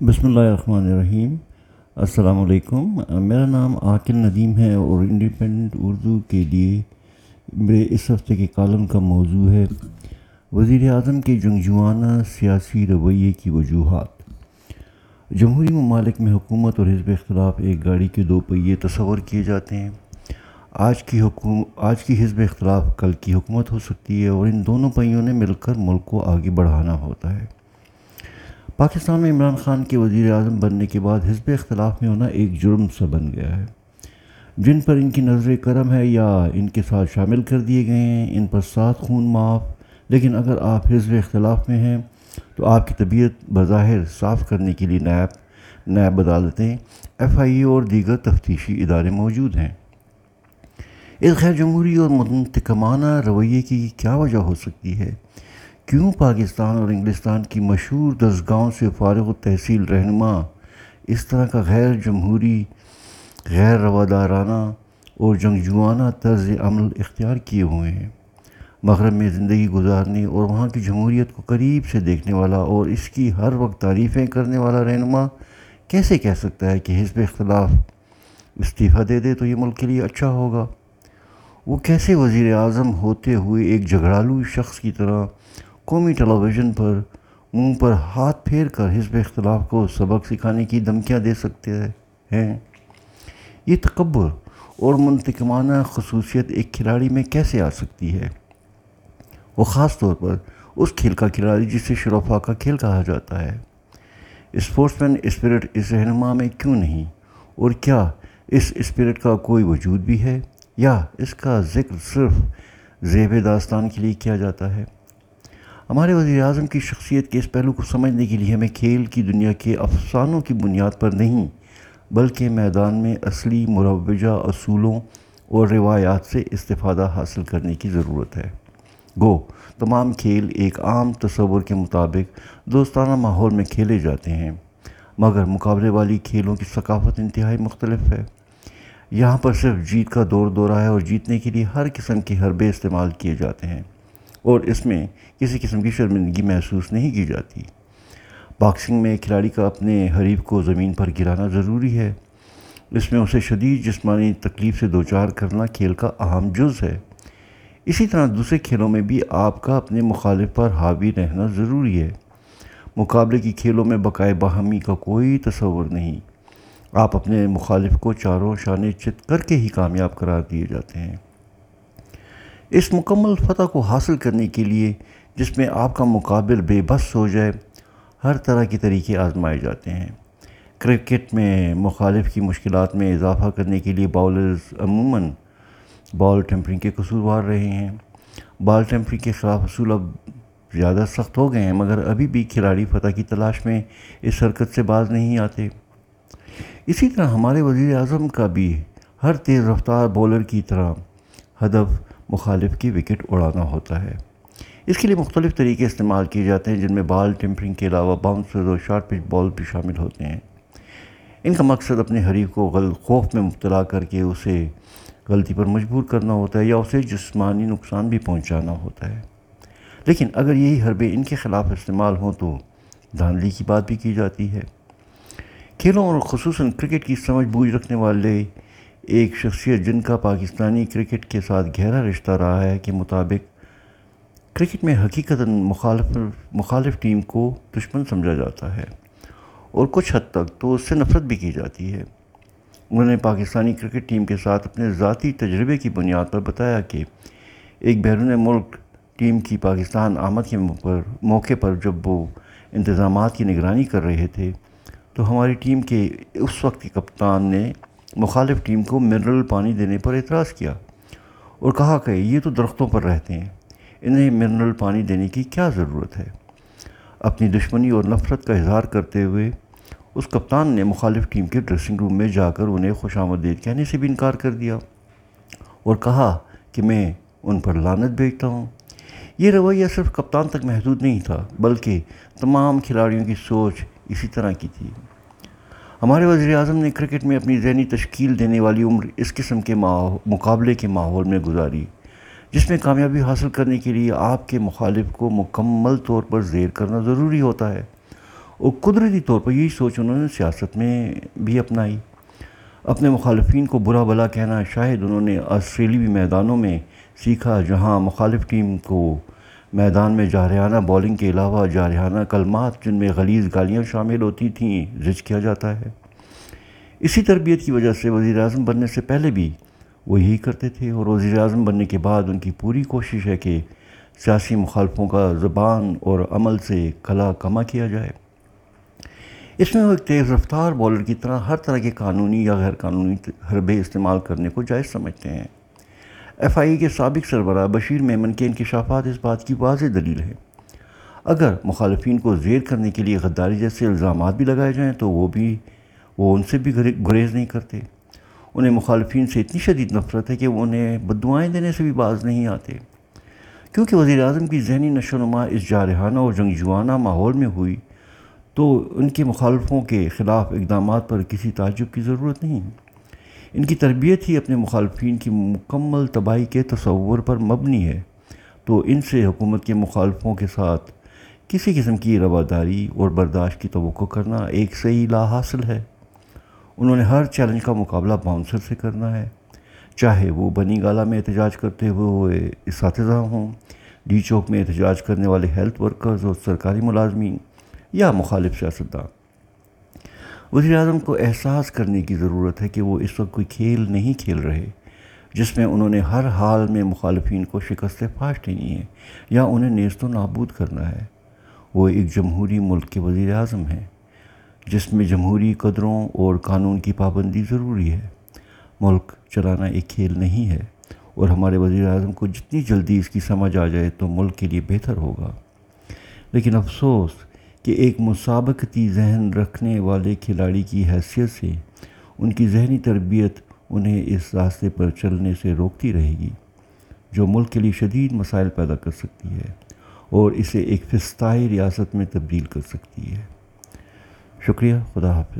بسم اللہ الرحمن الرحیم۔ السلام علیکم۔ میرا نام عاقل ندیم ہے اور انڈیپینڈنٹ اردو کے لیے میرے اس ہفتے کے کالم کا موضوع ہے۔ وزیر اعظم کے جنگجوانہ سیاسی رویے کی وجوہات۔ جمہوری ممالک میں حکومت اور حزب اختلاف ایک گاڑی کے دو پہیے تصور کیے جاتے ہیں۔ آج کی حکوم، آج کی حزب اختلاف کل کی حکومت ہو سکتی ہے اور ان دونوں پہیوں نے مل کر ملک کو آگے بڑھانا ہوتا ہے۔ پاکستان میں عمران خان کے وزیر اعظم بننے کے بعد حزب اختلاف میں ہونا ایک جرم سا بن گیا ہے۔ جن پر ان کی نظر کرم ہے یا ان کے ساتھ شامل کر دیے گئے ہیں، ان پر ساتھ خون معاف۔ لیکن اگر آپ حزب اختلاف میں ہیں تو آپ کی طبیعت بظاہر صاف کرنے کے لیے نیب نیب عدالتیں، ایف آئی اے اور دیگر تفتیشی ادارے موجود ہیں۔ اس غیر جمہوری اور منتقمانہ رویے کی کیا وجہ ہو سکتی ہے؟ کیوں پاکستان اور انگلستان کی مشہور دسگاہوں سے فارغ و تحصیل رہنما، اس طرح کا غیر جمہوری، غیر روادارانہ اور جنگجوانہ طرز عمل اختیار کیے ہوئے ہیں۔ مغرب میں زندگی گزارنے اور وہاں کی جمہوریت کو قریب سے دیکھنے والا اور اس کی ہر وقت تعریفیں کرنے والا رہنما کیسے کہہ سکتا ہے کہ حزب اختلاف استعفیٰ دے دے تو یہ ملک کے لیے اچھا ہوگا؟ وہ کیسے وزیر اعظم ہوتے ہوئے ایک جھگڑالو شخص کی طرح قومی ٹیلی ویژن پر منہ پر ہاتھ پھیر کر حزب اختلاف کو سبق سکھانے کی دھمکیاں دے سکتے ہیں۔ یہ تکبر اور منتقمانہ خصوصیت ایک کھلاڑی میں کیسے آ سکتی ہے؟ وہ خاص طور پر اس کھیل کا کھلاڑی جسے شرفا کا کھیل کہا جاتا ہے۔ اسپورٹس مین اسپرٹ اس رہنما میں کیوں نہیں؟ اور کیا اس اسپرٹ کا کوئی وجود بھی ہے؟ یا اس کا ذکر صرف زیب داستان کے لیے کیا جاتا ہے؟ ہمارے وزیر اعظم کی شخصیت کے اس پہلو کو سمجھنے کے لیے ہمیں کھیل کی دنیا کے افسانوں کی بنیاد پر نہیں، بلکہ میدان میں اصلی مروجہ اصولوں اور روایات سے استفادہ حاصل کرنے کی ضرورت ہے۔ گو، تمام کھیل ایک عام تصور کے مطابق دوستانہ ماحول میں کھیلے جاتے ہیں، مگر مقابلے والی کھیلوں کی ثقافت انتہائی مختلف ہے۔ یہاں پر صرف جیت کا دور دورہ ہے اور جیتنے کے لیے ہر قسم کے حربے استعمال کیے جاتے ہیں۔ اور اس میں کسی قسم کی شرمندگی محسوس نہیں کی جاتی۔ باکسنگ میں کھلاڑی کا اپنے حریف کو زمین پر گرانا ضروری ہے۔ اس میں اسے شدید جسمانی تکلیف سے دوچار کرنا کھیل کا اہم جز ہے۔ اسی طرح دوسرے کھیلوں میں بھی آپ کا اپنے مخالف پر حاوی رہنا ضروری ہے۔ مقابلے کی کھیلوں میں بقائے باہمی کا کوئی تصور نہیں۔ آپ اپنے مخالف کو چاروں شانے چت کر کے ہی کامیاب قرار دیے جاتے ہیں۔ اس مکمل فتح کو حاصل کرنے کے لیے جس میں آپ کا مقابل بے بس ہو جائے، ہر طرح کی طریقے آزمائے جاتے ہیں۔ کرکٹ میں مخالف کی مشکلات میں اضافہ کرنے کے لیے باؤلرز عموماً بال ٹیمپرنگ کے قصوروار رہے ہیں۔ بال ٹیمپرنگ کے خلاف اصول اب زیادہ سخت ہو گئے ہیں، مگر ابھی بھی کھلاڑی فتح کی تلاش میں اس حرکت سے باز نہیں آتے۔ اسی طرح ہمارے وزیر اعظم کا بھی ہر تیز رفتار بولر کی طرح ہدف مخالف کی وکٹ اڑانا ہوتا ہے۔ اس کے لیے مختلف طریقے استعمال کیے جاتے ہیں جن میں بال ٹیمپرنگ کے علاوہ باؤنسر اور شارٹ پچ بال بھی شامل ہوتے ہیں۔ ان کا مقصد اپنے حریف کو غل خوف میں مبتلا کر کے اسے غلطی پر مجبور کرنا ہوتا ہے یا اسے جسمانی نقصان بھی پہنچانا ہوتا ہے۔ لیکن اگر یہی حربے ان کے خلاف استعمال ہوں تو دھاندلی کی بات بھی کی جاتی ہے۔ کھیلوں اور خصوصاً کرکٹ کی سمجھ بوجھ رکھنے والے ایک شخصیت جن کا پاکستانی کرکٹ کے ساتھ گہرا رشتہ رہا ہے کے مطابق کرکٹ میں حقیقتاً مخالف مخالف ٹیم کو دشمن سمجھا جاتا ہے اور کچھ حد تک تو اس سے نفرت بھی کی جاتی ہے۔ انہوں نے پاکستانی کرکٹ ٹیم کے ساتھ اپنے ذاتی تجربے کی بنیاد پر بتایا کہ ایک بیرون ملک ٹیم کی پاکستان آمد کے موقع پر جب وہ انتظامات کی نگرانی کر رہے تھے تو ہماری ٹیم کے اس وقت کے کپتان نے مخالف ٹیم کو منرل پانی دینے پر اعتراض کیا اور کہا کہ یہ تو درختوں پر رہتے ہیں، انہیں منرل پانی دینے کی کیا ضرورت ہے؟ اپنی دشمنی اور نفرت کا اظہار کرتے ہوئے اس کپتان نے مخالف ٹیم کے ڈریسنگ روم میں جا کر انہیں خوش آمدید کہنے سے بھی انکار کر دیا اور کہا کہ میں ان پر لانت بھیجتا ہوں۔ یہ رویہ صرف کپتان تک محدود نہیں تھا، بلکہ تمام کھلاڑیوں کی سوچ اسی طرح کی تھی۔ ہمارے وزیر اعظم نے کرکٹ میں اپنی ذہنی تشکیل دینے والی عمر اس قسم کے مقابلے کے ماحول میں گزاری، جس میں کامیابی حاصل کرنے کے لیے آپ کے مخالف کو مکمل طور پر زیر کرنا ضروری ہوتا ہے۔ اور قدرتی طور پر یہی سوچ انہوں نے سیاست میں بھی اپنائی۔ اپنے مخالفین کو برا بلا کہنا شاید انہوں نے آسٹریلیوی میدانوں میں سیکھا، جہاں مخالف ٹیم کو میدان میں جارحانہ بولنگ کے علاوہ جارحانہ کلمات جن میں غلیظ گالیاں شامل ہوتی تھیں، رج کیا جاتا ہے۔ اسی تربیت کی وجہ سے وزیر اعظم بننے سے پہلے بھی وہ یہی کرتے تھے اور وزیر اعظم بننے کے بعد ان کی پوری کوشش ہے کہ سیاسی مخالفوں کا زبان اور عمل سے کلا کما کیا جائے۔ اس میں وہ ایک تیز رفتار بولر کی طرح ہر طرح کے قانونی یا غیر قانونی حربے استعمال کرنے کو جائز سمجھتے ہیں۔ ایف آئی اے کے سابق سربراہ بشیر میمن کے انکشافات اس بات کی واضح دلیل ہے اگر مخالفین کو زیر کرنے کے لیے غداری جیسے الزامات بھی لگائے جائیں تو وہ بھی وہ ان سے بھی گریز نہیں کرتے۔ انہیں مخالفین سے اتنی شدید نفرت ہے کہ وہ انہیں بدوائیں دینے سے بھی باز نہیں آتے۔ کیونکہ وزیر اعظم کی ذہنی نشو نما اس جارحانہ اور جنگجوانہ ماحول میں ہوئی، تو ان کے مخالفوں کے خلاف اقدامات پر کسی تعجب کی ضرورت نہیں۔ ان کی تربیت ہی اپنے مخالفین کی مکمل تباہی کے تصور پر مبنی ہے۔ تو ان سے حکومت کے مخالفوں کے ساتھ کسی قسم کی رواداری اور برداشت کی توقع کرنا ایک صحیح لا حاصل ہے۔ انہوں نے ہر چیلنج کا مقابلہ باؤنسر سے کرنا ہے۔ چاہے وہ بنی گالا میں احتجاج کرتے ہوئے اساتذہ ہوں، ڈی چوک میں احتجاج کرنے والے ہیلتھ ورکرز اور سرکاری ملازمین یا مخالف سیاستدان۔ وزیر اعظم کو احساس کرنے کی ضرورت ہے کہ وہ اس وقت کوئی کھیل نہیں کھیل رہے، جس میں انہوں نے ہر حال میں مخالفین کو شکست پاش دینی ہے یا انہیں نیست و نابود کرنا ہے۔ وہ ایک جمہوری ملک کے وزیر اعظم ہیں، جس میں جمہوری قدروں اور قانون کی پابندی ضروری ہے۔ ملک چلانا ایک کھیل نہیں ہے اور ہمارے وزیر اعظم کو جتنی جلدی اس کی سمجھ آ جائے تو ملک کے لیے بہتر ہوگا۔ لیکن افسوس کہ ایک مسابقتی ذہن رکھنے والے کھلاڑی کی حیثیت سے ان کی ذہنی تربیت انہیں اس راستے پر چلنے سے روکتی رہے گی، جو ملک کے لیے شدید مسائل پیدا کر سکتی ہے اور اسے ایک فستائی ریاست میں تبدیل کر سکتی ہے۔ شکریہ، خدا حافظ۔